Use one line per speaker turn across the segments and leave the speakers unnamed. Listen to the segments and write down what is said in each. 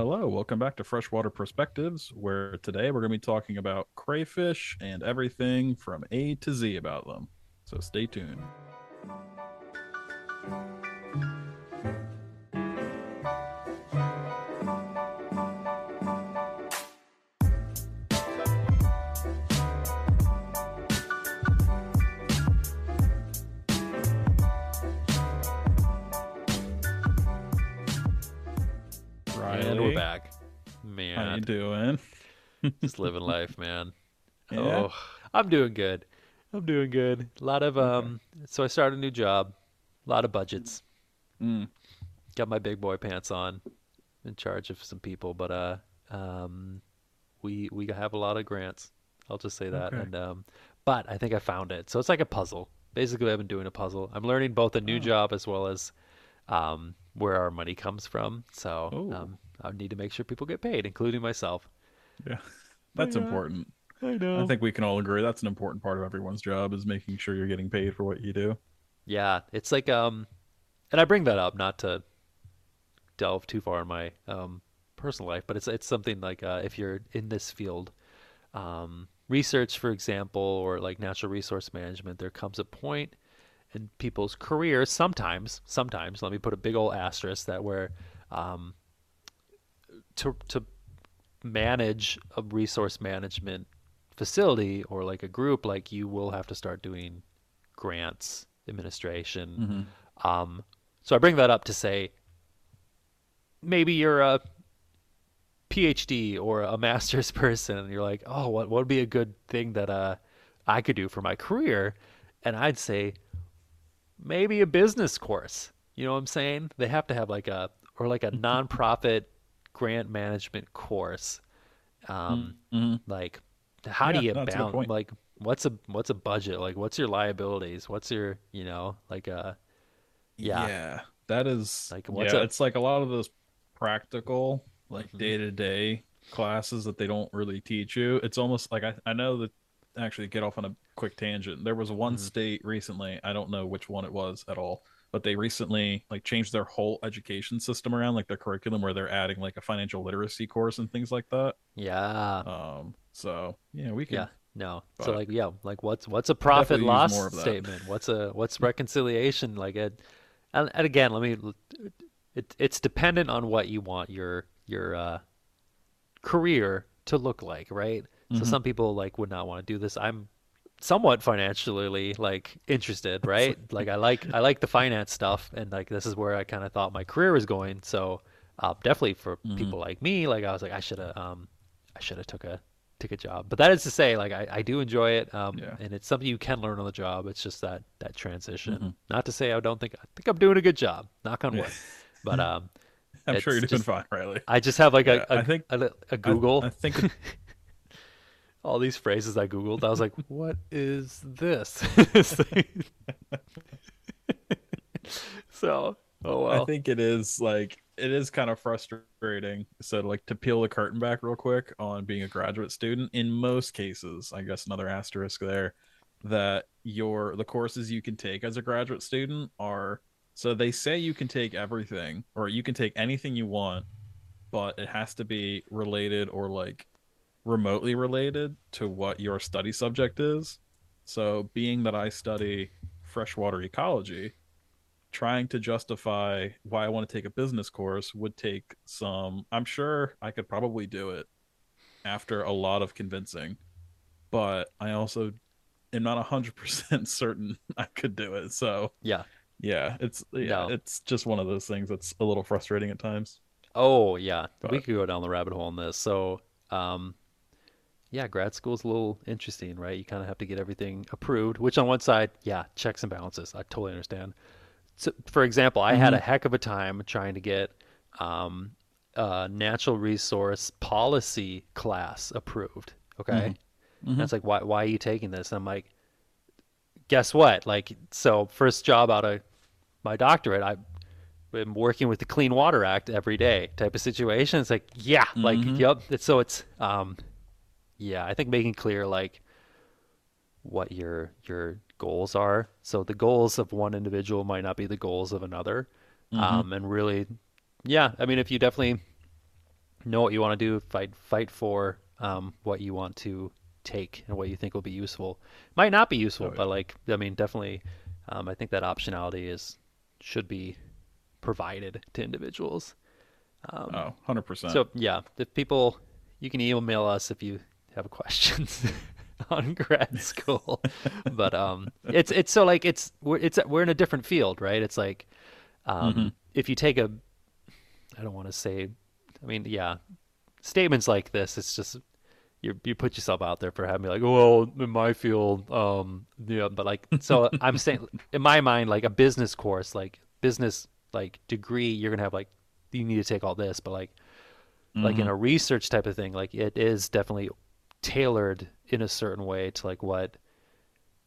Hello, welcome back to Freshwater Perspectives, where today we're going to be talking about crayfish and everything from A to Z about them. So stay tuned.
Just living life, man.
Yeah?
Oh, I'm doing good. I'm doing good. A lot of um so I started a new job. A lot of budgets.
Mm,
Got my big boy pants on. In charge of some people, but uh um we we have a lot of grants. I'll just say that.
Okay.
And um but I think I found it. So it's like a puzzle. Basically, I've been doing a puzzle. I'm learning both a new
Oh.
job as well as um where our money comes from. So um I need to make sure people get paid, including myself.
Yeah, that's
Yeah.
important.
I know.
I think we can all agree that's an important part of everyone's job is making sure you're getting paid for what you do.
Yeah, it's like um, and I bring that up not to delve too far in my um personal life, but it's it's something like uh, if you're in this field, um, research, for example, or like natural resource management, there comes a point in people's careers sometimes, sometimes, let me put a big old asterisk that where um, to to manage a resource management facility or like a group, like you will have to start doing grants, administration.
Mhm.
Um, so I bring that up to say maybe you're a PhD or a master's person and you're like, oh, what, what would be a good thing that uh, I could do for my career? And I'd say maybe a business course. You know what I'm saying? They have to have like a, or like a nonprofit grant management course. Um,
Mhm.
like how
Yeah,
do you
no,
balance like what's a what's a budget like what's your liabilities what's your you know like uh Yeah.
Yeah, that is
Like, what's
yeah,
a-
it's like a lot of those practical, like
Mhm.
day to day classes that they don't really teach you. It's almost like I, I know that actually get off on a quick tangent. There was one
Mhm.
state recently, I don't know which one it was at all, but they recently like changed their whole education system around, like their curriculum where they're adding like a financial literacy course and things like that.
yeah
Um, so yeah, we can
yeah no so like yeah like what's what's a profit loss
more of that.
statement what's a what's reconciliation like it and, and again let me it, it's dependent on what you want your your uh career to look like right so
Mhm.
some people like would not want to do this i'm somewhat financially like interested right like i like i like the finance stuff and like this is where i kind of thought my career was going so uh, definitely for
Mhm.
people like me like i was like i should have um i should have took a took a job but that is to say like i, I do enjoy it um
Yeah.
and it's something you can learn on the job it's just that that transition
Mhm.
not to say i don't think i think i'm doing a good job knock on
Yeah.
wood but um
I'm sure you're doing
just-
fine, Riley.
i just have like
Yeah,
a, a,
I think-
a google
I, think
all these phrases I googled. I was like, "What is this?" so, oh well.
I think it is like it is kind of frustrating. So like to peel the curtain back real quick on being a graduate student, in most cases, I guess another asterisk there, that your the courses you can take as a graduate student are so they say you can take everything or you can take anything you want, but it has to be related or like remotely related to what your study subject is. So being that I study freshwater ecology, trying to justify why I want to take a business course would take some I'm sure I could probably do it after a lot of convincing, but I also am not 100% certain I could do it. So,
yeah.
yeah, it's yeah,
No.
it's just one of those things that's a little frustrating at times.
Oh yeah. We could go down the rabbit hole on this. So, um, yeah, grad school's a little interesting, right? You kind of have to get everything approved. Which on one side, yeah, checks and balances. I totally understand. So, for example, I had a heck of a time trying to get um, a natural resource policy class approved. Okay.
Mhm.
And it's like, why, why are you taking this? And I'm like, guess what? Like, so first job out of my doctorate, I am working with the Clean Water Act every day type of situation. It's like, yeah, like,
Mhm.
yep. It's, so it's, um, yeah, I think making clear like what your your goals are. So the goals of one individual might not be the goals of another.
Mhm.
Um, and really, yeah, I mean, if you definitely know what you want to do, fight fight for um, what you want to take and what you think will be useful. Might not be useful,
Oh, yeah.
but like I mean, definitely, um, I think that optionality is should be provided to individuals. Um,
Oh, 100%.
so yeah, if people, you can email us if you have questions on grad school. but um, it's it's so like it's we're it's we're in a different field, right? It's like um,
Mhm.
if you take a, I don't want to say, I mean, yeah, statements like this, it's just you you put yourself out there for having me like, well, in my field, um, yeah, but like, so I'm saying in my mind, like a business course, like business like degree, you're gonna have like you need to take all this, but like like in
Mhm.
a research type of thing, like it is definitely tailored in a certain way to like what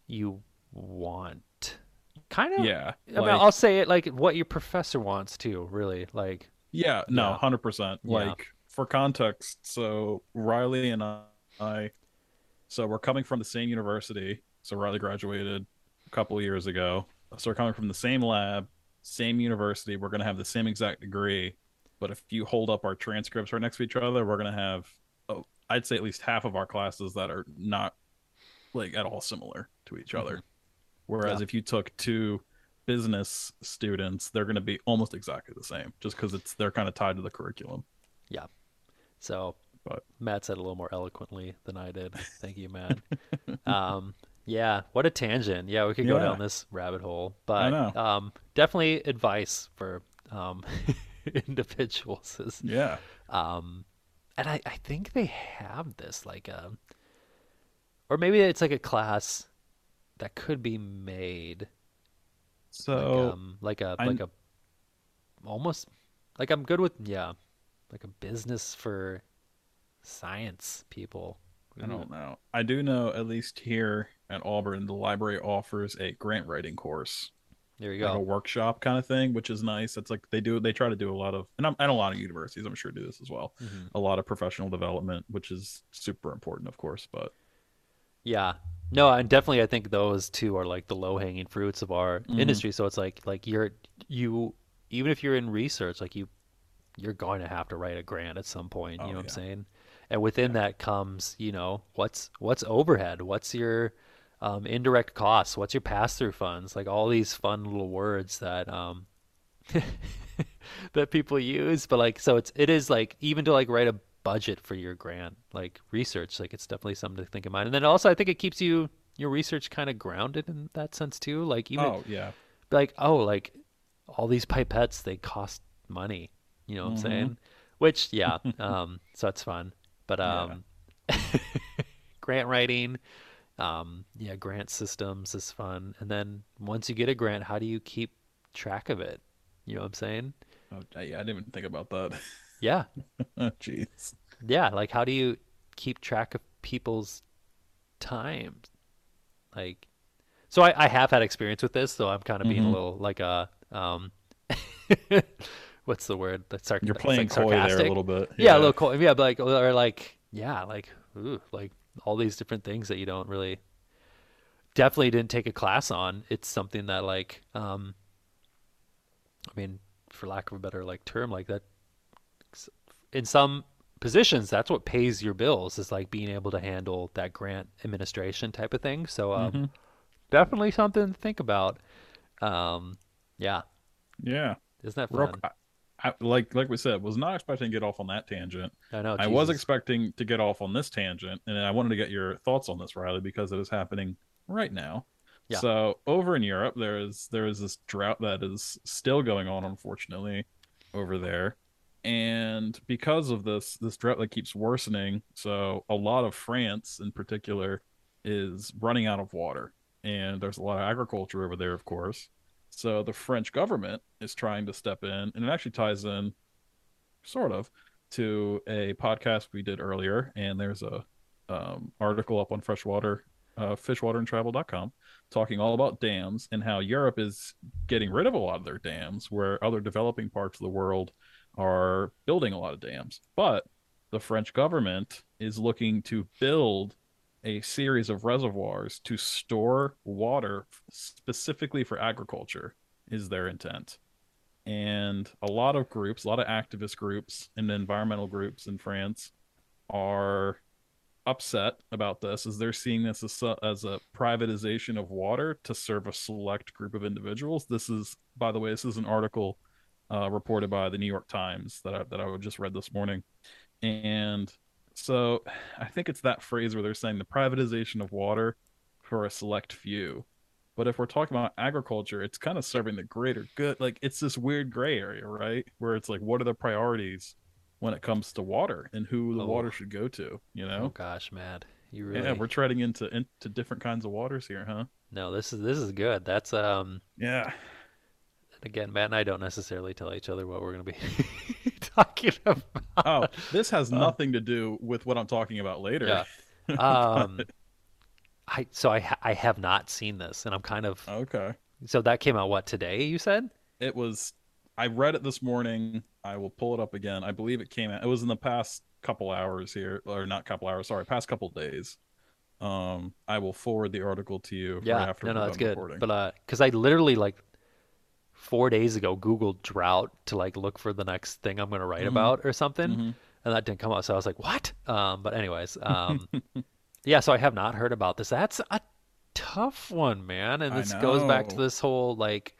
you want. Kind of.
yeah.
I mean, i'll say it like what your professor wants too. Really, like
Yeah, no,
Yeah.
hundred percent.
Yeah.
Like for context, so Riley and I, so we're coming from the same university. So Riley graduated a couple years ago. So we're coming from the same lab, same university. We're gonna have the same exact degree, but if you hold up our transcripts right next to each other, we're gonna have, oh, I'd say at least half of our classes that are not like at all similar to each other. Whereas
Yeah.
if you took two business students, they're going to be almost exactly the same, just because it's they're kind of tied to the curriculum. Yeah.
So.
But-
Matt said a little more eloquently than I did. Thank you, Matt. um, yeah, what a tangent. Yeah, we could go
Yeah.
down this rabbit hole, but um, definitely advice for um, individuals is
Yeah,
um and I, I think they have this like um or maybe it's like a class that could be made
so
like um like a
I-
like a almost like I'm good with yeah like a business for science people
I don't know. I do know at least here at Auburn, the library offers a grant writing course,
there you
like a workshop kind of thing, which is nice. It's like they do they try to do a lot of, and, I'm, and a lot of universities, I'm sure, do this as well.
Mhm.
A lot of professional development, which is super important, of course. But
Yeah. No, and definitely I think those two are like the low hanging fruits of our
Mhm.
industry. So it's like like you're you even if you're in research, like you you're going to have to write a grant at some point, you
Oh,
know what I'm saying? And within that comes, you know, what's what's overhead? What's your um, indirect costs? What's your pass through funds? Like all these fun little words that um that people use. But like so it's it is like even to like write a budget for your grant, like research, like it's definitely something to think in mind. And then also I think it keeps you your research kind of grounded in that sense too. Like even
oh yeah,
like oh like all these pipettes they cost money. You know what
Mhm.
I'm saying? Which yeah, um so it's fun. But
Yeah.
um grant writing um yeah, grant systems is fun. And then once you get a grant, how do you keep track of it? You know what I'm saying?
oh, yeah, I didn't even think about that.
Yeah.
Jeez.
Yeah, like how do you keep track of people's time? Like, so I, I have had experience with this, so I'm kind of being a
Mhm.
little like a um, what's the word? That's sarc-
You're playing
like
coy there a little bit.
Yeah, a little coy. Yeah, but like or like yeah, like ooh, like all these different things that you don't really definitely didn't take a class on. It's something that like um, I mean, for lack of a better like term, like that in some positions that's what pays your bills is like being able to handle that grant administration type of thing so um,
Mhm.
definitely something to think about um, yeah
Yeah.
isn't that fun
I, I, like like we said, was not expecting to get off on that tangent.
i know
I was expecting to get off on this tangent, and I wanted to get your thoughts on this, Riley, because it is happening right now.
Yeah.
So over in Europe, there is there is this drought that is still going on, unfortunately, over there, and because of this this drought that keeps worsening, so a lot of France, in particular, is running out of water, and there's a lot of agriculture over there, of course. So the French government is trying to step in, and it actually ties in, sort of, to a podcast we did earlier, and there's a um, article up on freshwater, uh, fishwaterandtravel.com, talking all about dams and how Europe is getting rid of a lot of their dams, where other developing parts of the world are building a lot of dams. But the French government is looking to build a series of reservoirs to store water specifically for agriculture, is their intent. and a lot of groups, a lot of activist groups and environmental groups in France are upset about this as they're seeing this as a, as a privatization of water to serve a select group of individuals. This is, by the way, this is an article uh, reported by the New York Times that I, that I just read this morning, and so I think it's that phrase where they're saying the privatization of water for a select few. But if we're talking about agriculture, it's kind of serving the greater good. Like it's this weird gray area, right? Where it's like, what are the priorities when it comes to water and who the
Oh.
water should go to? You
Oh
know?
gosh, Matt, you really
Yeah, we're treading into into different kinds of waters here, huh?
no. This is this is good. That's um.
Yeah.
Again, Matt and I don't necessarily tell each other what we're going to be talking about.
Oh, this has
Uh.
nothing to do with what I'm talking about later.
Yeah. Um, I so I ha- I have not seen this, and I'm kind of
Okay.
so that came out what today? You said?
It was. I read it this morning. I will pull it up again. I believe it came out. It was in the past couple hours here, or not couple hours. Sorry, past couple days. Um, I will forward the article to you. right
Yeah.
after
no, no, that's good.
recording.
But uh, because I literally like four days ago Googled drought to like look for the next thing I'm going to write
Mhm.
about or something,
Mhm.
and that didn't come out. So I was like, what? Um, but anyways, um, yeah. So I have not heard about this. That's a tough one, man. And this goes back to this whole like,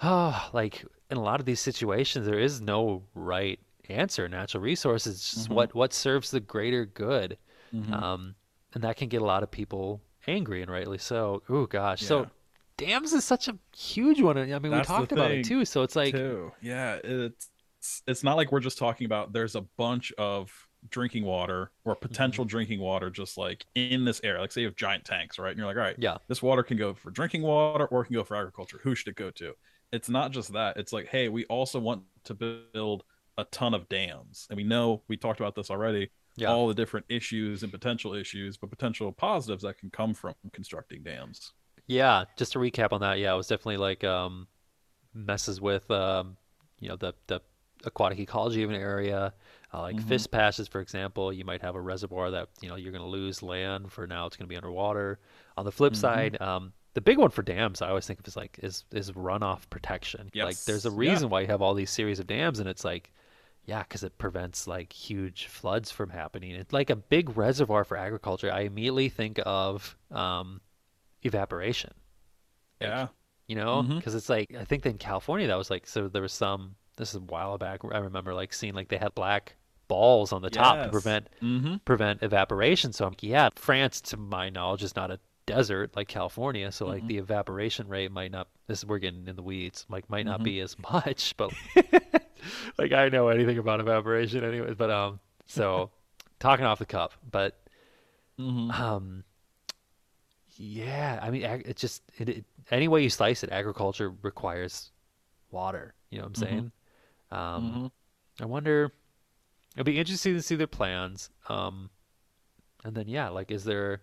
ah, like in a lot of these situations, there is no right answer. Natural resources, just
Mhm.
what what serves the greater good,
Mhm.
um, and that can get a lot of people angry, and rightly so. Oh gosh,
Yeah.
so dams is such a huge one. I mean, we
That's the
talked about it too. So it's like,
too. Yeah, it's it's not like we're just talking about. There's a bunch of drinking water or
Mm-hmm.
potential drinking water just like in this area. Like say you have giant tanks, right? And you're like, all right,
yeah,
this water can go for drinking water or it can go for agriculture. Who should it go to? It's not just that. It's like, hey, we also want to build a ton of dams. And we know we talked about this already,
yeah.
all the different issues and potential issues, but potential positives that can come from constructing dams.
Yeah, just to recap on that, yeah, it was definitely like um, messes with um, you know the the aquatic ecology of an area. Uh, like
Mhm.
fish patches, for example, you might have a reservoir that you know you're going to lose land for now. It's going to be underwater. On the flip
Mhm.
side, um, the big one for dams, I always think of is like is is runoff protection. Like there's a
Yes, yeah.
reason why you have all these series of dams, and it's like. Yeah, because it prevents like huge floods from happening. It's like a big reservoir for agriculture. I immediately think of um, evaporation Like,
Yeah.
you know because it's like i think in california that was like so there was some this is a while back i remember like seeing like they had black balls on the top to prevent
Mm-hmm.
prevent evaporation so i'm like, yeah france to my knowledge is not a desert like california so like
Mhm.
the evaporation rate might not this is we're getting in the weeds like might not
Mhm.
be as much but like i know anything about evaporation anyways but um so talking off the cuff but
Mm-hmm.
um, yeah, I mean, ag- it's just it, it, any way you slice it, agriculture requires water. You know what I'm
Mhm.
saying? Um,
mm-hmm.
I wonder. It'll be interesting to see their plans. Um, and then yeah, like, is there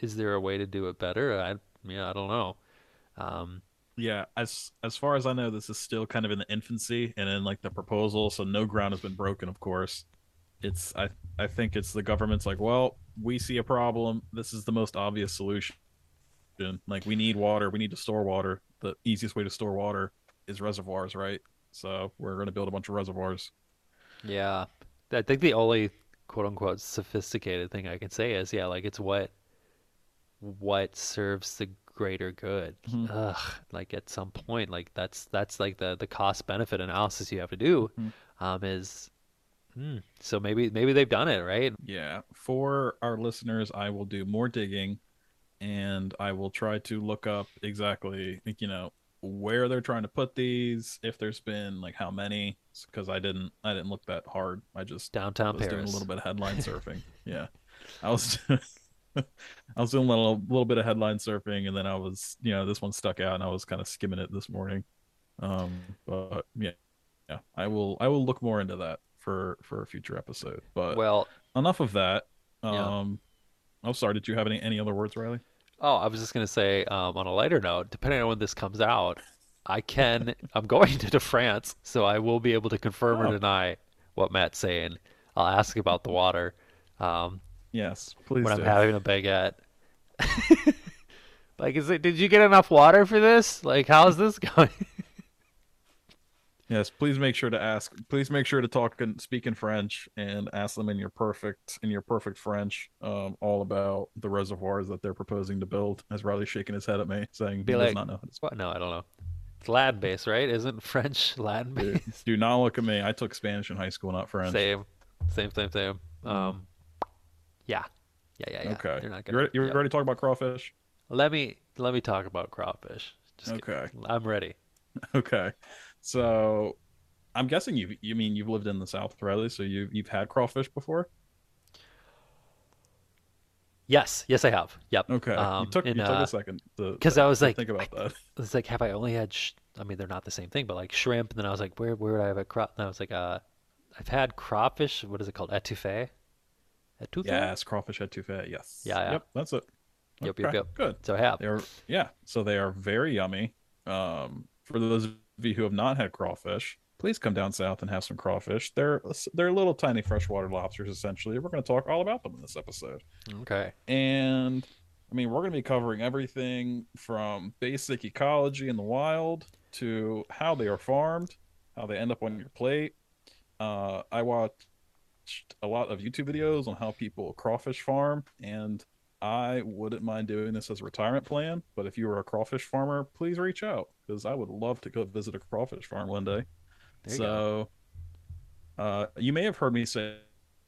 is there a way to do it better? I yeah, I don't know. Um,
Yeah, as as far as I know, this is still kind of in the infancy and in like the proposal, so no ground has been broken. Of course, it's I I think it's the government's like, well, we see a problem. This is the most obvious solution. Like we need water, we need to store water. The easiest way to store water is reservoirs, right? So we're going to build a bunch of reservoirs.
yeah, I think the only quote unquote sophisticated thing I can say is yeah, like it's what what serves the greater good.
Mhm.
Ugh, like at some point, like that's that's like the the cost benefit analysis you have to do.
Mhm.
Um, is hmm, so maybe maybe they've done it right.
Yeah, for our listeners, I will do more digging and I will try to look up exactly, like, you know, where they're trying to put these, if there's been like how many, because I didn't, I didn't look that hard. I just
Downtown
was doing a little bit of headline surfing. yeah, I was, I was doing a little, little bit of headline surfing, and then I was, you know, this one stuck out, and I was kind of skimming it this morning. Um, but yeah, yeah, I will, I will look more into that for for a future episode. But
Well,
enough of that.
Yeah.
Um, oh, sorry. Did you have any any other words, Riley?
Oh, I was just gonna say, um, on a lighter note, depending on when this comes out, I can I'm going to, to France, so I will be able to confirm or
Oh.
deny what Matt's saying. I'll ask about the water. Um,
Yes, please
when
do.
I'm having a baguette. like, is it? Did you get enough water for this? Like, how's this going?
Yes, please make sure to ask. Please make sure to talk and speak in French and ask them in your perfect in your perfect French, um, all about the reservoirs that they're proposing to build. As Riley's shaking his head at me, saying
Be
he does not know how to
what? No, I don't know. It's Latin based, right? Isn't French Latin
Dude,
based?
do not look at me. I took Spanish in high school, not French.
Same, same, same, same. Um, yeah, yeah, yeah, yeah.
Okay,
They're not
you
gonna.
ready, you
yeah.
ready to talk about crawfish?
Let me let me talk about crawfish. Just kidding.
Okay,
I'm ready.
okay. So, I'm guessing you you mean you've lived in the South, Riley? So you you've had crawfish before?
Yes, yes, I have. Yep.
Okay,
Um,
you took
in,
you took
uh,
a second
because
to-
I was like,
think about that.
It's like, have I only had? Sh- I mean, they're not the same thing, but like shrimp. And then I was like, where where would I have a crop? And I was like, uh, I've had crawfish. What is it called? Etouffee. Etouffee.
Yes, crawfish etouffee. Yes.
Yeah, yeah.
Yep, that's it.
Yep, yep,
Okay,
yep.
Good.
So I have.
They're yeah, so they are very yummy. Um, for those of you who have not had crawfish, please come down south and have some crawfish. They're they're little tiny freshwater lobsters essentially. We're going to talk all about them in this episode.
Okay.
And I mean, we're going to be covering everything from basic ecology in the wild to how they are farmed, how they end up on your plate. Uh, I watched a lot of YouTube videos on how people crawfish farm, and I wouldn't mind doing this as a retirement plan. But if you are a crawfish farmer, please reach out because I would love to go visit a crawfish farm one day.
There you.
So, uh, you may have heard me say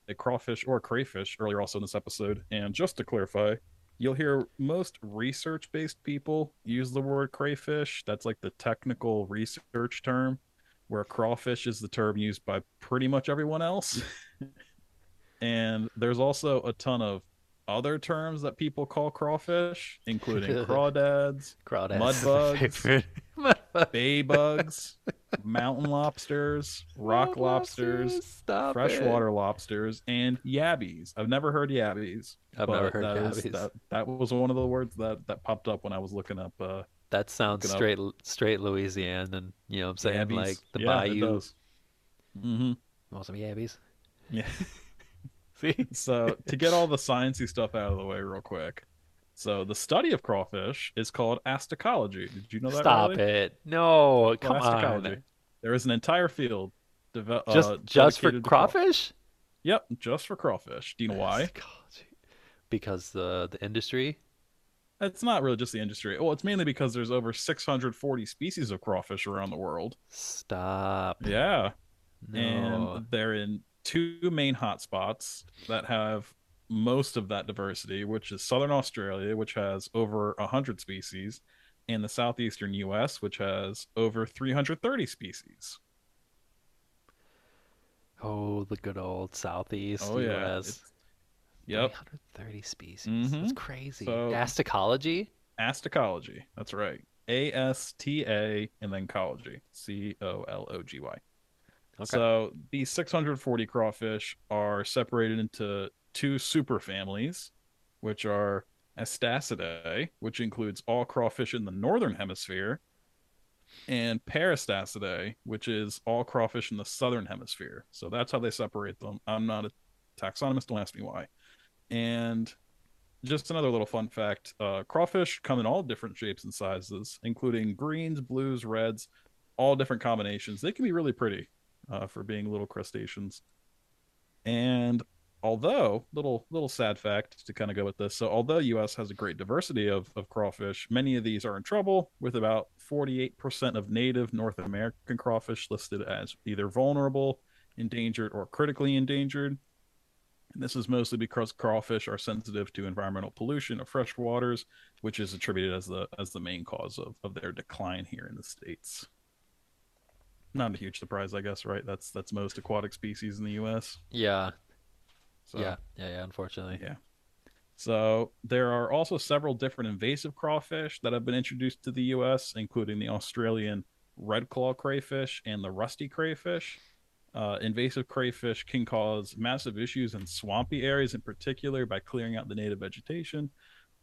a crawfish or a crayfish earlier also in this episode. And just to clarify, you'll hear most research based people use the word crayfish. That's like the technical research term, where crawfish is the term used by pretty much everyone else. and there's also a ton of other terms that people call crawfish, including crawdads,
Crawdads.
Mud bugs.
Mud
bay bugs, mountain lobsters, rock
Mud
lobsters,
Stop it.
freshwater lobsters, and yabbies. I've never heard yabbies.
I've
but
never heard
that is-
yabbies.
that, that was one of the words that, that popped up when I was looking up uh,
That sounds
Look it up.
straight straight Louisiana, and you know what I'm saying
yabbies.
like the
yeah,
bayou.
Mm-hmm.
Want some yabbies?
Yeah.
See?
So to get all the sciencey stuff out of the way real quick. So the study of crawfish is called astacology. Did you know that?
Stop
Riley?
it! No, come
Astacology.
on.
There is an entire field deve-
Just
uh,
just for
to craw-
crawfish?
Yep, just for crawfish. Do you know why?
Because the the industry.
It's not really just the industry. Well, it's mainly because there's over 640 species of crawfish around the world.
Stop.
Yeah,
No.
and they're in two main hotspots that have most of that diversity, which is southern Australia, which has over 100 species, and the southeastern U.S., which has over 330 species.
Oh, the good old southeast
Oh yeah,
U.S.
it's- yep.
330 species. That's
Mhm.
crazy.
So-
Astacology.
Astacology. That's right. A S T A and then cology. C O L O G Y.
Okay.
So these 640 crawfish are separated into two superfamilies, which are Astacidae, which includes all crawfish in the northern hemisphere, and Parastacidae, which is all crawfish in the southern hemisphere. So that's how they separate them. I'm not a taxonomist, don't ask me why. And just another little fun fact uh, crawfish come in all different shapes and sizes, including greens, blues, reds, all different combinations. They can be really pretty uh, for being little crustaceans. And although little little sad fact to kind of go with this, so although U.S. has a great diversity of of crawfish, many of these are in trouble with about 48% of native North American crawfish listed as either vulnerable, endangered, or critically endangered. And this is mostly because crawfish are sensitive to environmental pollution of fresh waters, which is attributed as the as the main cause of, of their decline here in the states. Not a huge surprise, I guess, right? That's that's most aquatic species in the U.S.
Yeah.
So,
Yeah. Yeah. Yeah. Unfortunately.
yeah. So there are also several different invasive crawfish that have been introduced to the U.S., including the Australian red claw crayfish and the rusty crayfish. Uh, invasive crayfish can cause massive issues in swampy areas, in particular, by clearing out the native vegetation,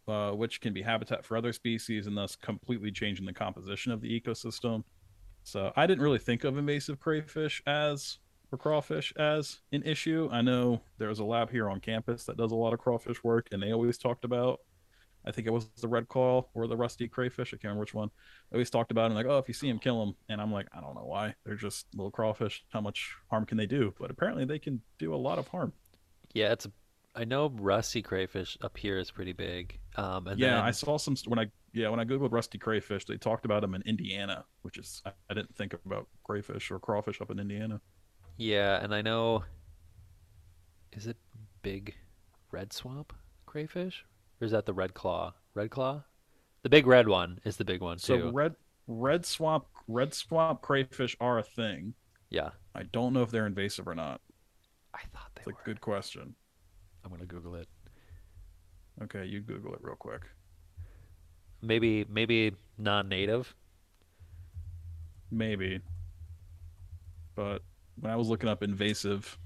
uh, which can be habitat for other species and thus completely changing the composition of the ecosystem. So I didn't really think of invasive crayfish as or crawfish as an issue. I know there's a lab here on campus that does a lot of crawfish work, and they always talked about I think it was the red claw or the rusty crayfish. I can't remember which one. They always talked about it and like, oh, if you see them, kill them. And I'm like, I don't know why. They're just little crawfish. How much harm can they do? But apparently they can do a lot of harm.
Yeah, it's. I know rusty crayfish up here is pretty big. Um, and
yeah,
then,
I saw some when I yeah when I googled rusty crayfish, they talked about them in Indiana, which is I, I didn't think about crayfish or crawfish up in Indiana.
yeah, and I know. Is it big red swamp crayfish, or is that the red claw? Red claw, the big red one is the big one
So
too.
red red swamp red swamp crayfish are a thing.
yeah,
I don't know if they're invasive or not.
I thought they
It's a good question.
I'm gonna Google it.
Okay, you Google it real quick.
Maybe maybe non-native.
Maybe. But when I was looking up invasive,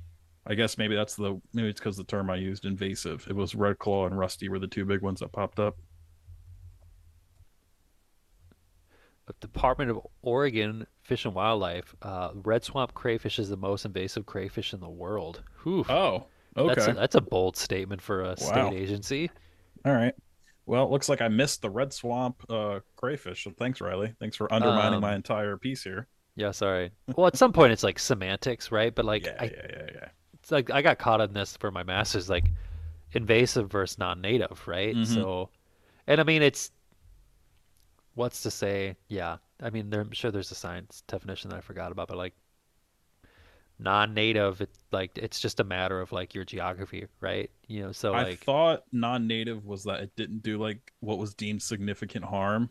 I guess maybe that's the maybe it's because the term I used invasive. It was red claw and rusty were the two big ones that popped up.
Department of Oregon Fish and Wildlife. Uh, red swamp crayfish is the most invasive crayfish in the world. Whew.
Oh, okay.
That's a, that's a bold statement for a
Wow.
state agency.
All right. Well, it looks like I missed the red swamp uh, crayfish. So thanks, Riley. Thanks for undermining
Um,
my entire piece here.
Yeah, sorry. Well, at some point it's like semantics, right? But like,
yeah,
I,
yeah, yeah, yeah.
it's like I got caught in this for my master's, like invasive versus non-native, right?
Mhm.
So, and I mean, it's what's to say? Yeah, I mean, there, I'm sure there's a science definition that I forgot about, but like non-native, it like it's just a matter of like your geography, right? You know, so like, I
thought non-native was that it didn't do like what was deemed significant harm.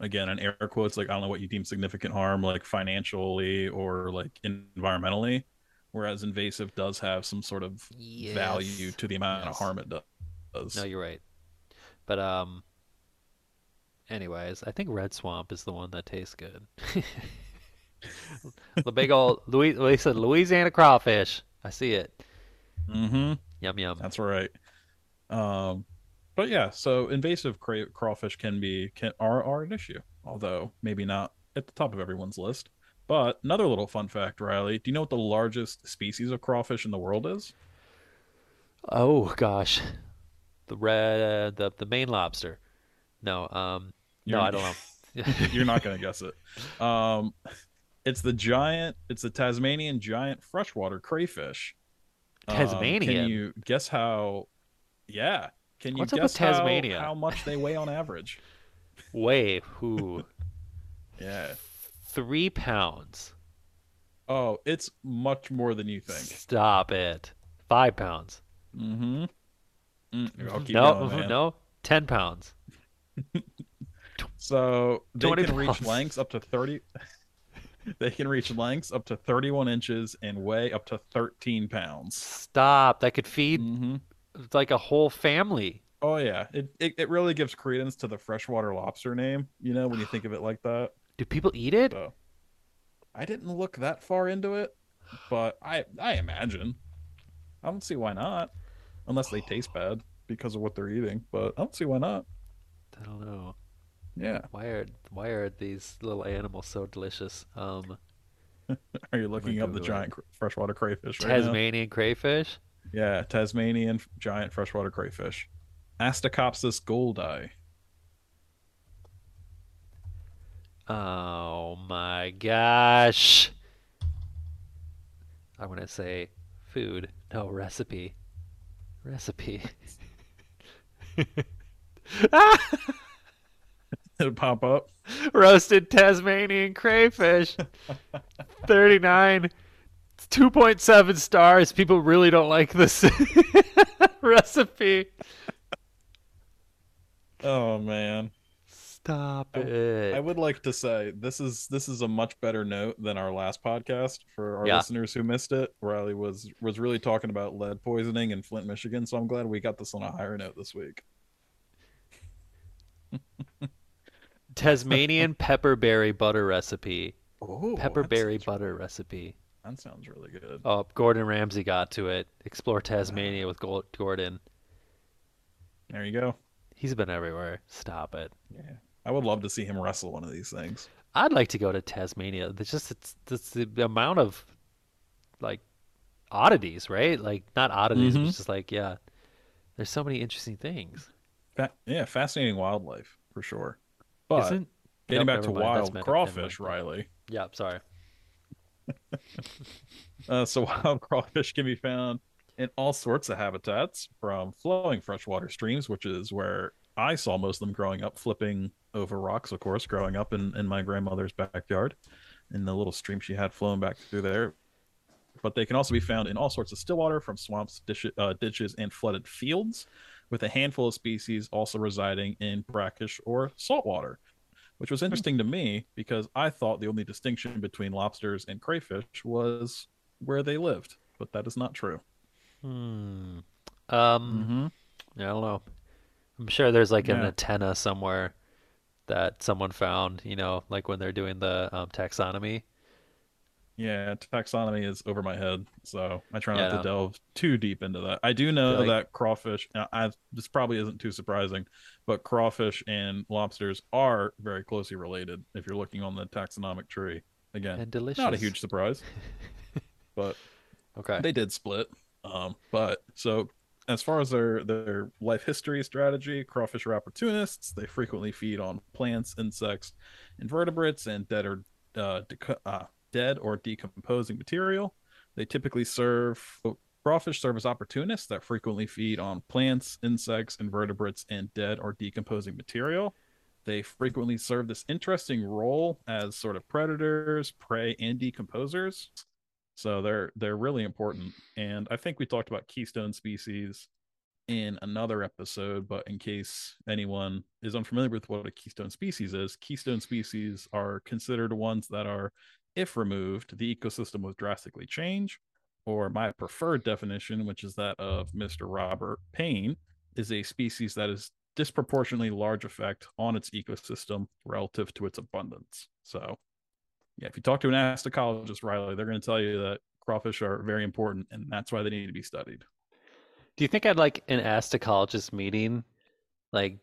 Again, in air quotes, like I don't know what you deem significant harm, like financially or like environmentally. Whereas invasive does have some sort of value to the amount
Yes.
of harm it does.
No, you're right. But um anyways, I think Red Swamp is the one that tastes good. the big old Louis they said Louisiana crawfish. I see it.
mm-hmm.
Yum yum.
That's right. Um, but yeah, so invasive cra- crawfish can be can are are an issue, although maybe not at the top of everyone's list. But another little fun fact, Riley, do you know what the largest species of crawfish in the world is?
Oh gosh. The red the the Maine lobster. No, um no,
You're-
I don't know.
You're not gonna guess it. Um, it's the giant. It's the Tasmanian giant freshwater crayfish. Um, can you guess how? Yeah. Can you
What's
guess how-
Tasmania?
how much they weigh on average?
Way who
Yeah.
three pounds.
Oh, it's much more than you think.
Stop it. Five pounds.
Mm-hmm. Keep
no,
going,
no, ten pounds.
So they
20
can reach lengths up to thirty. They can reach lengths up to thirty-one inches and weigh up to thirteen pounds.
Stop. That could feed
Mm-hmm.
like a whole family.
Oh yeah, it, it it really gives credence to the freshwater lobster name. You know when you think of it like that.
Do people eat it?
So I didn't look that far into it, but I I imagine. I don't see why not, unless they taste bad because of what they're eating. But I don't see why not.
I don't know.
Yeah.
Why are why are these little animals so delicious? Um,
Are you looking up the giant cr- freshwater crayfish right now?
Tasmanian crayfish.
Yeah, Tasmanian giant freshwater crayfish. Astacopsis gouldi.
Oh my gosh. I'm gonna say food. No recipe. Recipe.
It'll pop up.
Roasted Tasmanian crayfish. 39. 2.7 stars. People really don't like this recipe.
Oh man.
Stop
I-
it.
I would like to say this is this is a much better note than our last podcast for our
Yeah.
listeners who missed it. Riley was was really talking about lead poisoning in Flint, Michigan. So I'm glad we got this on a higher note this week.
Tasmanian pepperberry butter recipe.
Oh,
Pepperberry butter recipe.
That sounds really good.
Oh, Gordon Ramsay got to it. Explore Tasmania with Gordon.
There you go.
He's been everywhere. Stop it.
Yeah, I would love to see him wrestle one of these things.
I'd like to go to Tasmania. It's just it's, it's the amount of like oddities, right? Like not oddities, but
Mhm.
it's just like yeah. There's so many interesting things.
Fa- yeah, fascinating wildlife for sure. But
Isn't
getting
Nope,
back to
mind,
wild
meant-
crawfish, Riley.
yeah, sorry.
Uh, so wild crawfish can be found in all sorts of habitats, from flowing freshwater streams, which is where I saw most of them growing up, flipping over rocks, of course, growing up in, in my grandmother's backyard, in the little stream she had flowing back through there. But they can also be found in all sorts of still water, from swamps, dish, uh, ditches, and flooded fields, with a handful of species also residing in brackish or saltwater which was interesting to me because I thought the only distinction between lobsters and crayfish was where they lived, but that is not true.
Hmm. Um,
Mm-hmm.
I don't know. I'm sure there's like an antenna somewhere that someone found, you know, like when they're doing the um, taxonomy.
Yeah, taxonomy is over my head, so I try not
Yeah,
to delve too deep into that. I do know
like-
that crawfish. now, I, this probably isn't too surprising, but crawfish and lobsters are very closely related. If you're looking on the taxonomic tree, again,
delicious.
not a huge surprise, but
Okay.
they did split. Um, but so as far as their their life history strategy, crawfish are opportunists. They frequently feed on plants, insects, invertebrates, and dead or uh, deco- uh, dead or decomposing material. They typically serve crawfish serve as opportunists that frequently feed on plants, insects, invertebrates, and dead or decomposing material. They frequently serve this interesting role as sort of predators, prey, and decomposers. So they're they're really important. And I think we talked about keystone species in another episode, but in case anyone is unfamiliar with what a keystone species is, keystone species are considered ones that are, if removed, the ecosystem would drastically change. Or my preferred definition, which is that of Mr. Robert Paine, is a species that is disproportionately large effect on its ecosystem relative to its abundance. So yeah, if you talk to an astacologist, Riley, they're going to tell you that crawfish are very important and that's why they need to be studied.
Do you think I'd like an astacologist meeting? Like,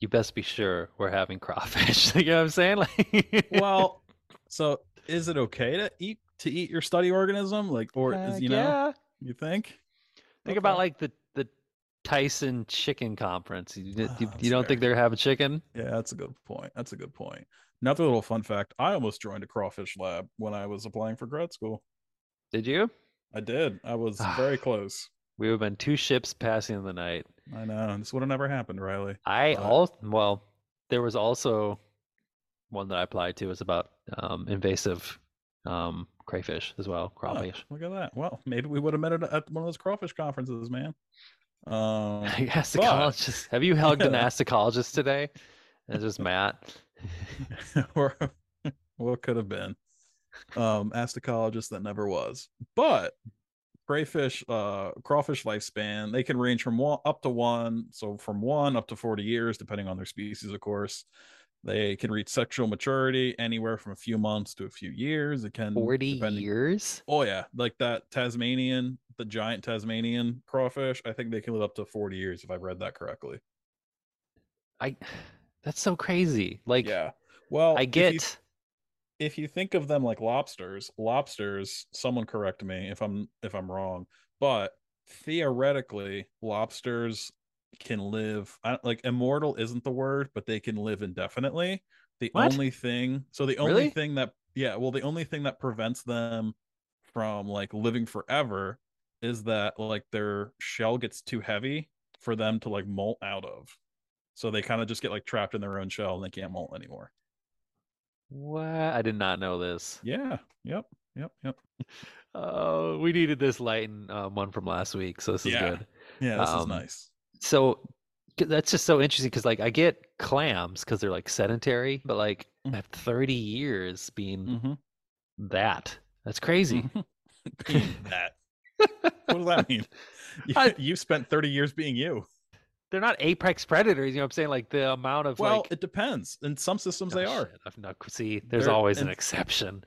you best be sure we're having crawfish. you know what I'm saying? Like,
Well, so is it okay to eat to eat your study organism like or is you know
yeah.
you think?
Think
Okay.
about like the the Tyson Chicken Conference. You, you,
Oh, ah,
you
that's
don't think they're having chicken?
Yeah, that's a good point. That's a good point. Another little fun fact, I almost joined a crawfish lab when I was applying for grad school.
Did you?
I did. I was ah. very close.
We would have been two ships passing in the night.
I know. This would have never happened, Riley.
I
But-
all well, there was also one that I applied to was about um, invasive um, crayfish as well,
Oh,
crawfish.
look at that. Well, maybe we would have met at, at one of those crawfish conferences, man. Um,
Astacologist. Have you hugged an
Yeah.
astacologist today? It's just Matt.
or what could have been um astacologist that never was but crayfish uh crawfish lifespan they can range from one up to one so from one up to 40 years depending on their species of course they can reach sexual maturity anywhere from a few months to a few years it can
40
depending-
years?
oh yeah like that tasmanian the giant tasmanian crawfish i think they can live up to 40 years if i've read that correctly
I that's so crazy. Like
yeah well
I
if you
get
if you think of them like lobsters, lobsters, someone correct me if I'm if I'm wrong, but theoretically lobsters can live I, like immortal isn't the word, but they can live indefinitely. The
What?
only thing so the only
Really?
thing that yeah, well the only thing that prevents them from like living forever is that like their shell gets too heavy for them to like molt out of. So they kind of just get like trapped in their own shell and they can't molt anymore.
what? I did not know this.
Yeah. Yep. Yep. Yep.
Oh, we needed this light and um, one from last week, so this is
Yeah.
good.
Yeah, this is
Um,
nice.
So that's just so interesting because like I get clams because they're like sedentary, but like
Mhm.
at 30 years being
Mm-hmm.
that, that's crazy.
That. what does that mean? You,
I-
you spent 30 years being you.
They're not apex predators, you know what I'm saying? Like the amount of
Well,
like
it depends. In some systems,
Oh,
they are.
shit, I've not see. There's
They're-
always an exception.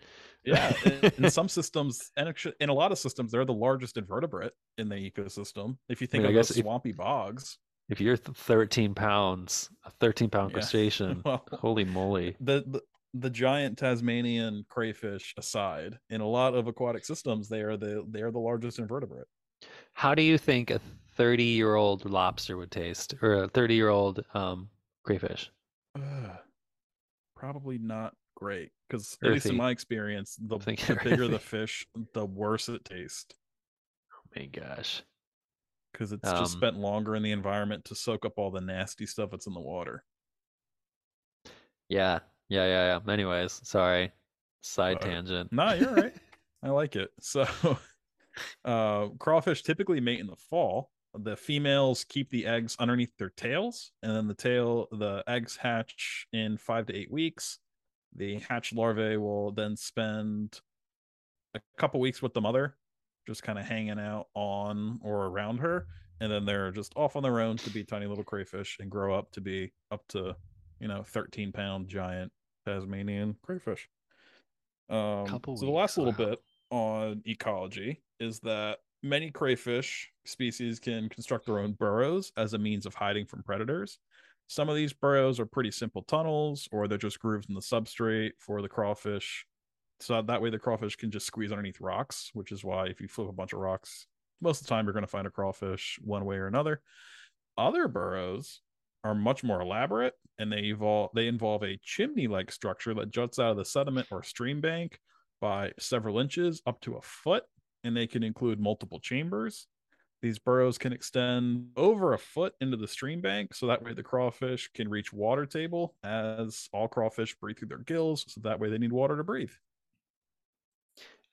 Yeah. In, in some systems, and in a lot of systems, they're the largest invertebrate in the ecosystem. If you think
I
of
guess
those
if-
swampy bogs,
If you're 13 pounds, a 13 pound
Yeah.
crustacean,
well,
holy moly!
the, the the giant Tasmanian crayfish aside, in a lot of aquatic systems, they are the they are the largest invertebrate.
How do you think a 30 year old lobster would taste, or a 30 year old um, crayfish?
Ugh, probably not great because at least in my experience, the, the bigger the fish, the worse it tastes
Oh my gosh.
because it's
Um,
just spent longer in the environment to soak up all the nasty stuff that's in the water.
yeah, yeah, yeah, yeah. Anyways, sorry. Side
Uh,
tangent.
No, you're right. I like it. So, uh, crawfish typically mate in the fall. The females keep the eggs underneath their tails, and then the tail, the eggs hatch in five to eight weeks. The hatch larvae will then spend a couple weeks with the mother, just kind of hanging out on or around her, and then they're just off on their own to be tiny little crayfish and grow up to be up to, you know, 13 pound giant Tasmanian crayfish. Um, so the last little
wow.
bit on ecology is that many crayfish species can construct their own burrows as a means of hiding from predators. Some of these burrows are pretty simple tunnels, or they're just grooves in the substrate for the crawfish. So that way the crawfish can just squeeze underneath rocks, which is why if you flip a bunch of rocks, most of the time you're going to find a crawfish one way or another. Other burrows are much more elaborate and they evolve they involve a chimney-like structure that juts out of the sediment or stream bank by several inches up to a foot and they can include multiple chambers. These burrows can extend over a foot into the stream bank so that way the crawfish can reach water table as all crawfish breathe through their gills so that way they need water to breathe.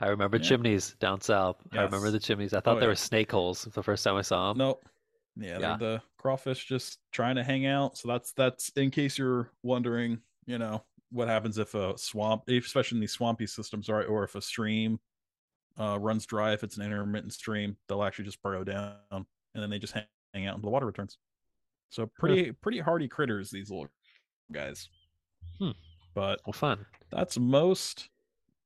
I remember
Yeah.
chimneys down south. I remember the chimneys. I oh, thought
Oh,
they
yeah.
were snake holes the first time I saw them.
Nope. Yeah,
Yeah.
the crawfish just trying to hang out. So that's that's in case you're wondering, you know, what happens if a swamp, especially in these swampy systems, right, or if a stream uh, runs dry, if it's an intermittent stream, they'll actually just burrow down and then they just hang, hang out until the water returns. So pretty pretty hardy critters, these little guys.
Hmm.
But
Well, fun.
that's most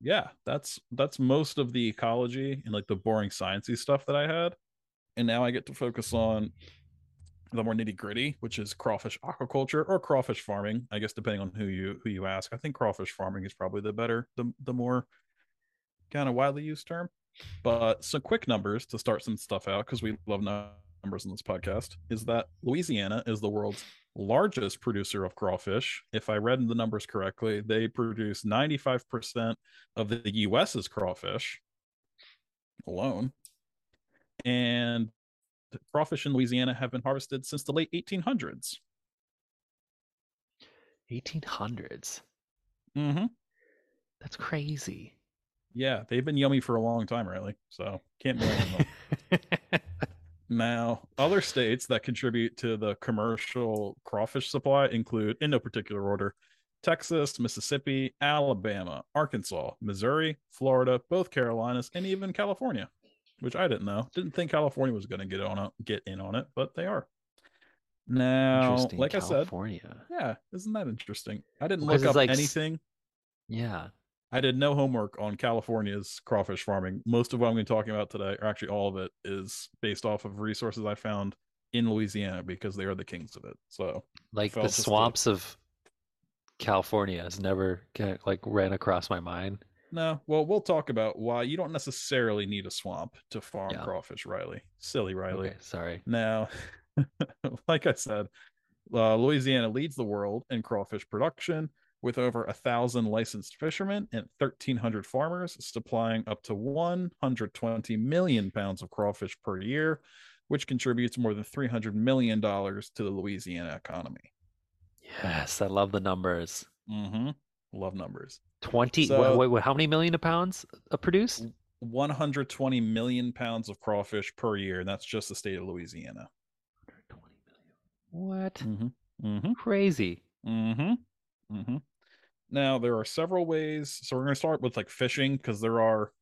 yeah that's that's most of the ecology and like the boring sciencey stuff that i had and now i get to focus on the more nitty gritty which is crawfish aquaculture or crawfish farming i guess depending on who you who you ask i think crawfish farming is probably the better the, the more kind of widely used term but some quick numbers to start some stuff out because we love numbers in this podcast is that louisiana is the world's largest producer of crawfish. If I read the numbers correctly, they produce 95% of the US's crawfish alone. And crawfish in Louisiana have been harvested since the late 1800s.
1800s.
Mm-hmm.
That's crazy.
Yeah, they've been yummy for a long time, really. So can't blame them. Now, other states that contribute to the commercial crawfish supply include, in no particular order, Texas, Mississippi, Alabama, Arkansas, Missouri, Florida, both Carolinas, and even California, which I didn't know. Didn't think California was going to get on it, get in on it, but they are. Now,
Interesting.
like I said, yeah, isn't that interesting? I didn't look up
like
anything.
Yeah.
I did no homework on California's crawfish farming. Most of what I'm going to be talking about today, or actually all of it, is based off of resources I found in Louisiana because they are the kings of it. So
Like the swamps of California has never kind like ran across my mind.
no, well, we'll talk about why you don't necessarily need a swamp to farm
Yeah.
crawfish, Riley. Silly Riley.
Okay, sorry.
Now, like I said, uh, Louisiana leads the world in crawfish production with over a thousand licensed fishermen and 1,300 farmers, supplying up to 120 million pounds of crawfish per year, which contributes more than 300 million dollars to the Louisiana economy.
Yes, I love the numbers.
Mm-hmm. Love numbers.
20
So-
wait, wait, how many million of pounds uh, produced?
120 million pounds of crawfish per year, and that's just the state of Louisiana.
120 million. What?
Mm-hmm. Mm-hmm.
Crazy.
Mm-hmm. Mm-hmm. Now there are several ways. So we're going to start with like fishing because there are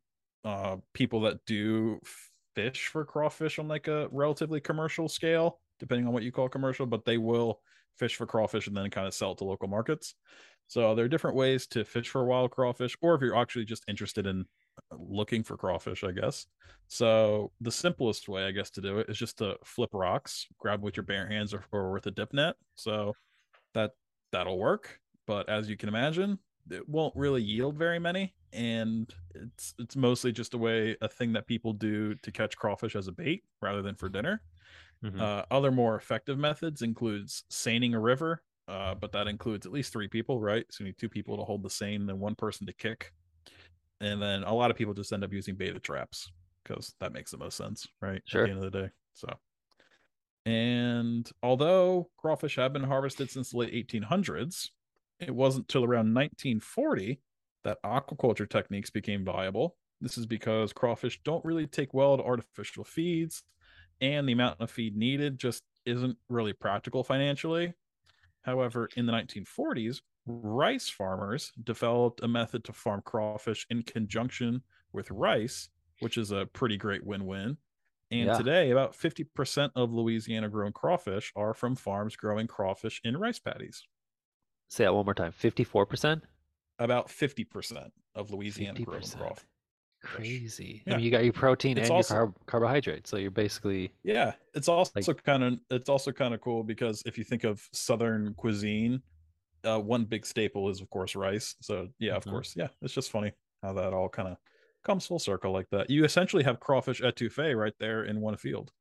uh people that do fish for crawfish on like a relatively commercial scale, depending on what you call commercial, but they will fish for crawfish and then kind of sell it to local markets. So there are different ways to fish for wild crawfish, or if you're actually just interested in looking for crawfish, I guess. So the simplest way, I guess, to do it is just to flip rocks, grab with your bare hands or, or with a dip net. So that that'll work. But as you can imagine, it won't really yield very many, and it's it's mostly just a way a thing that people do to catch crawfish as a bait rather than for dinner.
Mhm.
Uh, other more effective methods includes seining a river, uh, but that includes at least three people, right? So you need two people to hold the seine, and then one person to kick. And then a lot of people just end up using beta traps because that makes the most sense, right?
Sure.
At the end of the day. So, and although crawfish have been harvested since the late 1800s, it wasn't till around 1940 that aquaculture techniques became viable. This is because crawfish don't really take well to artificial feeds, and the amount of feed needed just isn't really practical financially. However, in the 1940s, rice farmers developed a method to farm crawfish in conjunction with rice, which is a pretty great win win. And
Yeah.
today, about 50% of Louisiana grown crawfish are from farms growing crawfish in rice paddies.
Say that one more time. 54%?
About 50% of Louisiana
50%.
crawfish.
Crazy. I mean, you got your protein
It's
and
also-
your carb- carbohydrate. So you're basically
Yeah, it's also
Like-
kind of it's also kind of cool because if you think of Southern cuisine, uh, one big staple is of course rice. So yeah, of
Mhm.
course, yeah, it's just funny how that all kind of comes full circle like that. You essentially have crawfish etouffee right there in one field.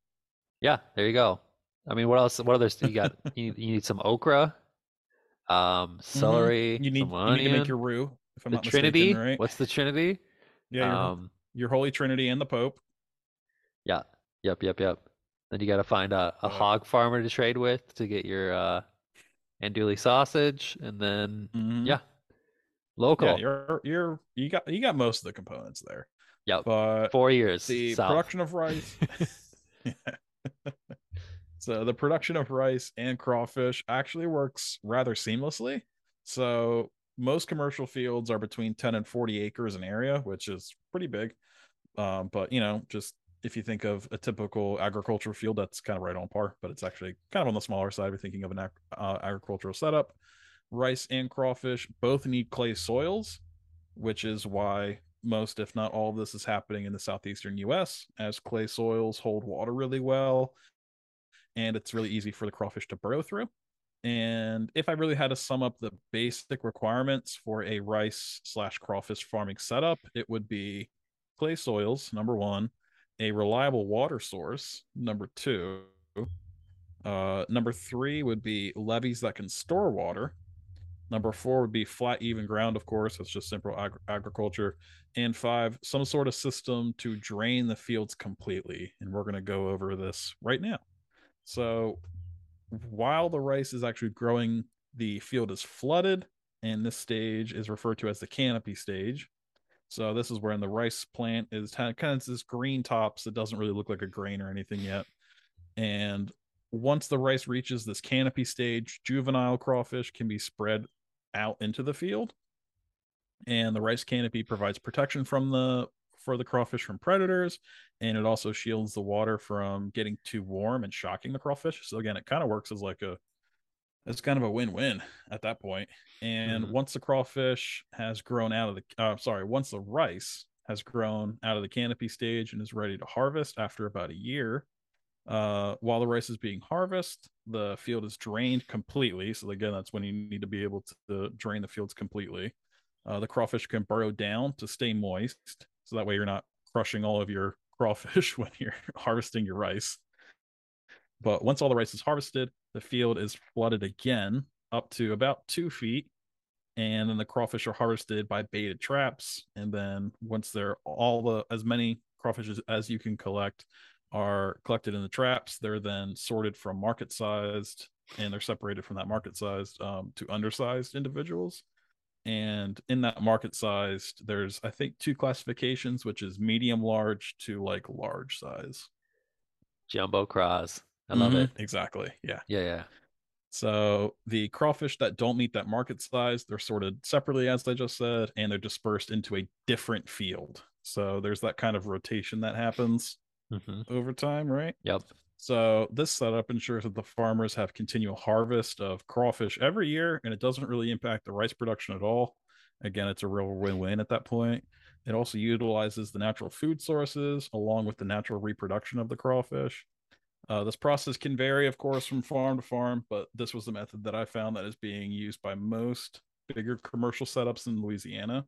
Yeah, there you go. I mean, what else? What others you got? you, you need some okra, um, celery,
Mm-hmm. You need you need to make your roux. If I'm
the
not
Trinity.
mistaken, right?
What's the Trinity?
yeah, your,
um,
your Holy Trinity and the Pope.
yeah, yep, yep, yep. Then you got to find a, a hog farmer to trade with to get your uh, andouille sausage, and then
Mhm.
yeah, local.
yeah, you're you're you got you got most of the components there,
yep,
but
four years.
the
south.
production of rice so the production of rice and crawfish actually works rather seamlessly. So most commercial fields are between 10 and 40 acres in area which is pretty big. Um, but you know just if you think of a typical agricultural field that's kind of right on par but it's actually kind of on the smaller side. You're thinking of an uh, agricultural setup. Rice and crawfish both need clay soils which is why most, if not all, of this is happening in the southeastern US, as clay soils hold water really well, and it's really easy for the crawfish to burrow through. And if I really had to sum up the basic requirements for a rice slash crawfish farming setup, it would be clay soils, number one, a reliable water source, number two. Uh, number three would be levees that can store water. Number four would be flat, even ground, of course. It's just simple ag- agriculture. And five, some sort of system to drain the fields completely. And we're going to go over this right now. So, while the rice is actually growing, the field is flooded, and this stage is referred to as the canopy stage. So, this is where the rice plant is kind of, kind of this green tops. It doesn't really look like a grain or anything yet. And once the rice reaches this canopy stage, juvenile crawfish can be spread out into the field. And the rice canopy provides protection from the for the crawfish from predators, and it also shields the water from getting too warm and shocking the crawfish. So again, it kind of works as like a it's kind of a win-win at that point. And
Mhm.
once the crawfish has grown out of the uh, sorry, once the rice has grown out of the canopy stage and is ready to harvest after about a year, uh, while the rice is being harvested, the field is drained completely. So again, that's when you need to be able to, to drain the fields completely. Uh, the crawfish can burrow down to stay moist, so that way you're not crushing all of your crawfish when you're harvesting your rice. But once all the rice is harvested, the field is flooded again up to about two feet, and then the crawfish are harvested by baited traps. And then once they're all the as many crawfish as, you can collect are collected in the traps, they're then sorted from market sized and they're separated from that market sized um, to undersized individuals. And in that market sized, there's I think two classifications, which is medium large to like large size.
Jumbo craws. I love
Mhm,
it.
Exactly. Yeah.
Yeah, yeah.
So the crawfish that don't meet that market size, they're sorted separately, as I just said, and they're dispersed into a different field. So there's that kind of rotation that happens
hmm
over time, right?
Yep.
So this setup ensures that the farmers have continual harvest of crawfish every year, and it doesn't really impact the rice production at all. Again, it's a real win-win at that point. It also utilizes the natural food sources along with the natural reproduction of the crawfish. Uh, this process can vary, of course, from farm to farm, but this was the method that I found that is being used by most bigger commercial setups in Louisiana.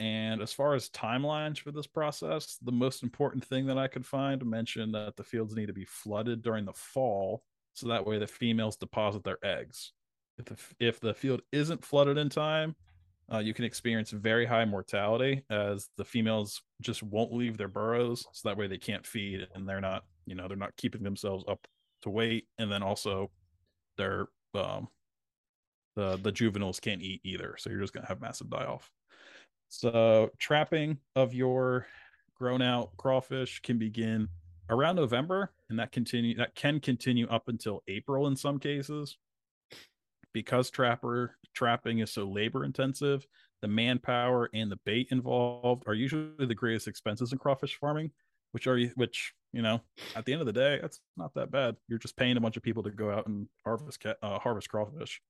And as far as timelines for this process, the most important thing that I could find mentioned that the fields need to be flooded during the fall, so that way the females deposit their eggs. If the, if the field isn't flooded in time, uh, you can experience very high mortality as the females just won't leave their burrows, so that way they can't feed and they're not, you know, they're not keeping themselves up to weight, and then also they're um, the the juveniles can't eat either, so you're just gonna have massive die off. So trapping of your grown out crawfish can begin around November, and that continue that can continue up until April in some cases. Because trapper trapping is so labor intensive, the manpower and the bait involved are usually the greatest expenses in crawfish farming, which are which you know at the end of the day that's not that bad. You're just paying a bunch of people to go out and harvest uh, harvest crawfish.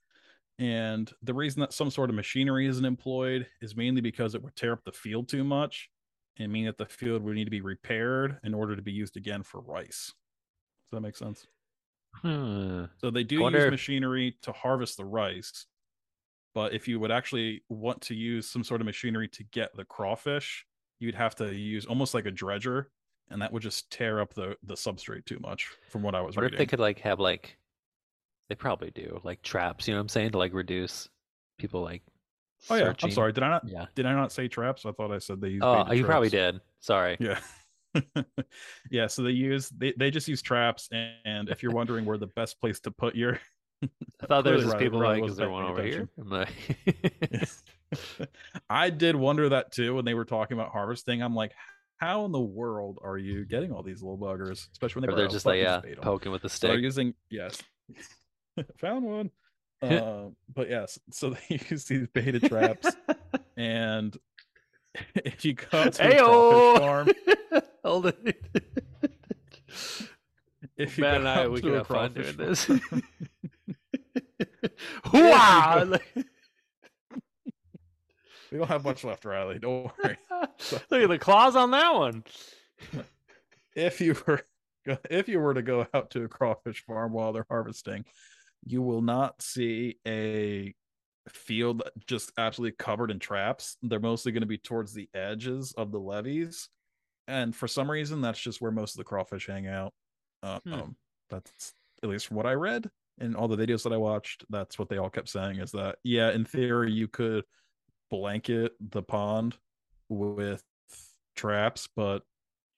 And the reason that some sort of machinery isn't employed is mainly because it would tear up the field too much and mean that the field would need to be repaired in order to be used again for rice. Does that make sense?
Hmm.
So they do use machinery to harvest the rice, but if you would actually want to use some sort of machinery to get the crawfish, you'd have to use almost like a dredger, and that would just tear up the the substrate too much. From what I was reading.
what
reading.
if they could like have like they probably do like traps. You know what I'm saying to like reduce people like.
Oh yeah, I'm sorry. Did I not?
Yeah.
Did I not say traps? I thought I said they use.
Oh, you
traps.
probably did. Sorry.
Yeah. yeah. So they use they they just use traps, and if you're wondering where the best place to put your,
I thought there was just people like, is there one over here? Like...
I did wonder that too when they were talking about harvesting. I'm like, how in the world are you getting all these little buggers, especially when they
they're just like yeah, poking with the stick.
So they're using yes, found one. Uh, but yes, so they use these beta traps, and if you go to
Ayo!
a farm,
hold it.
If you
Matt and I, we could have fun doing this. wow!
we don't have much left, Riley. Don't worry.
Look at the claws on that one.
If you were if you were to go out to a crawfish farm while they're harvesting, you will not see a field just absolutely covered in traps. They're mostly going to be towards the edges of the levees, and for some reason, that's just where most of the crawfish hang out. Um,
Hmm.
That's at least from what I read in all the videos that I watched. That's what they all kept saying is that yeah, in theory, you could blanket the pond with traps, but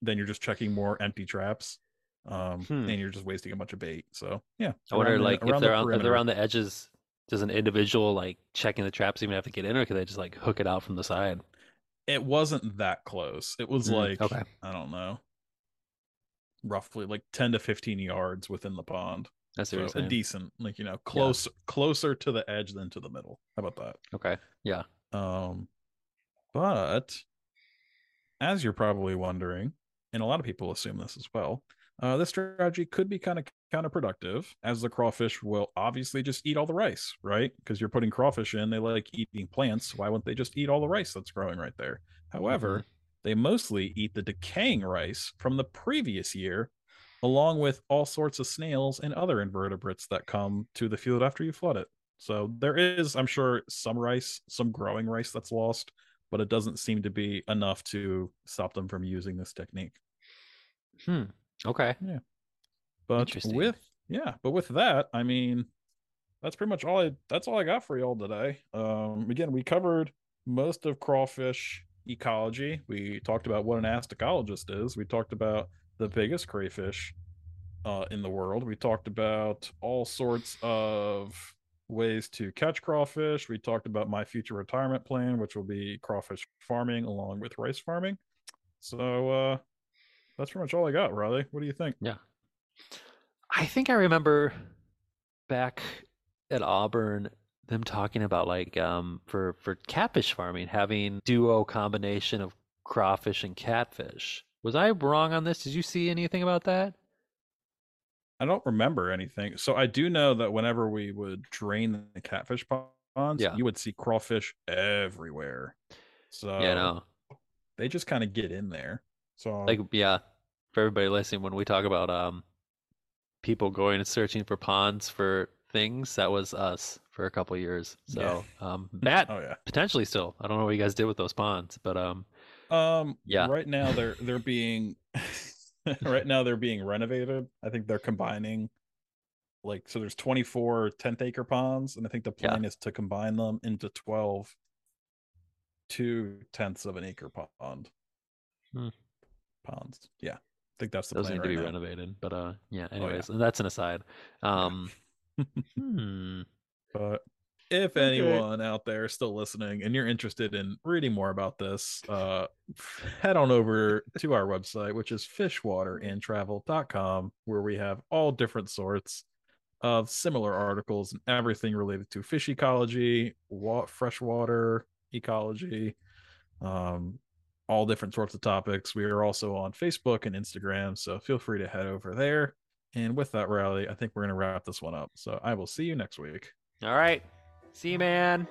then you're just checking more empty traps. Um,
Hmm.
and you're just wasting a bunch of bait. So yeah,
I wonder,
the-
like, if
around the
they're on if they're on the edges, does an individual like checking the traps even have to get in, or can they just like hook it out from the side?
it wasn't that close. It was
Mm,
like
okay.
I don't know, roughly like ten to fifteen yards within the pond.
That's
So a decent, like you know, close closer to the edge than to the middle. How about that?
okay. Yeah.
Um, but as you're probably wondering, and a lot of people assume this as well, uh, this strategy could be kind of counterproductive, as the crawfish will obviously just eat all the rice, right? Because you're putting crawfish in, they like eating plants. Why wouldn't they just eat all the rice that's growing right there? However, they mostly eat the decaying rice from the previous year, along with all sorts of snails and other invertebrates that come to the field after you flood it. So there is, I'm sure, some rice, some growing rice that's lost, but it doesn't seem to be enough to stop them from using this technique.
Hmm. Okay.
Yeah.
But
with yeah, but with that, I mean, that's pretty much all I that's all I got for y'all today. Um again, we covered most of crawfish ecology. We talked about what an astacologist is. We talked about the biggest crayfish uh in the world. We talked about all sorts of ways to catch crawfish. We talked about my future retirement plan, which will be crawfish farming along with rice farming. So uh that's pretty much all I got, Riley. What do you think?
Yeah. I think I remember back at Auburn them talking about like um for for catfish farming having duo combination of crawfish and catfish. Was I wrong on this? Did you see anything about that?
I don't remember anything. So I do know that whenever we would drain the catfish ponds,
Yeah.
you would see crawfish everywhere. So
yeah, no.
they just kind of get in there. So
Like yeah, for everybody listening when we talk about um people going and searching for ponds for things, that was us for a couple years.
Yeah.
So um, that
Oh yeah.
potentially still. I don't know what you guys did with those ponds, but um,
Um
Yeah.
right now they're they're being right now they're being renovated. I think they're combining like so there's 24 10th acre ponds and I think the
Yeah.
plan is to combine them into 12 two tenths of an acre pond.
Hmm.
Ponds. Yeah. I think that's the
those
plan
need to
right
be
now.
renovated. But uh, yeah.
Oh, yeah.
Anyways, that's an aside. Um, hmm.
But if
Okay.
anyone out there is still listening and you're interested in reading more about this, uh, head on over to our website, which is fishwaterandtravel.com, where we have all different sorts of similar articles and everything related to fish ecology, wa- freshwater ecology, um, all different sorts of topics. We are also on Facebook and Instagram, so feel free to head over there. And with that, Riley, I think we're going to wrap this one up. So I will see you next week.
All right. See you, man.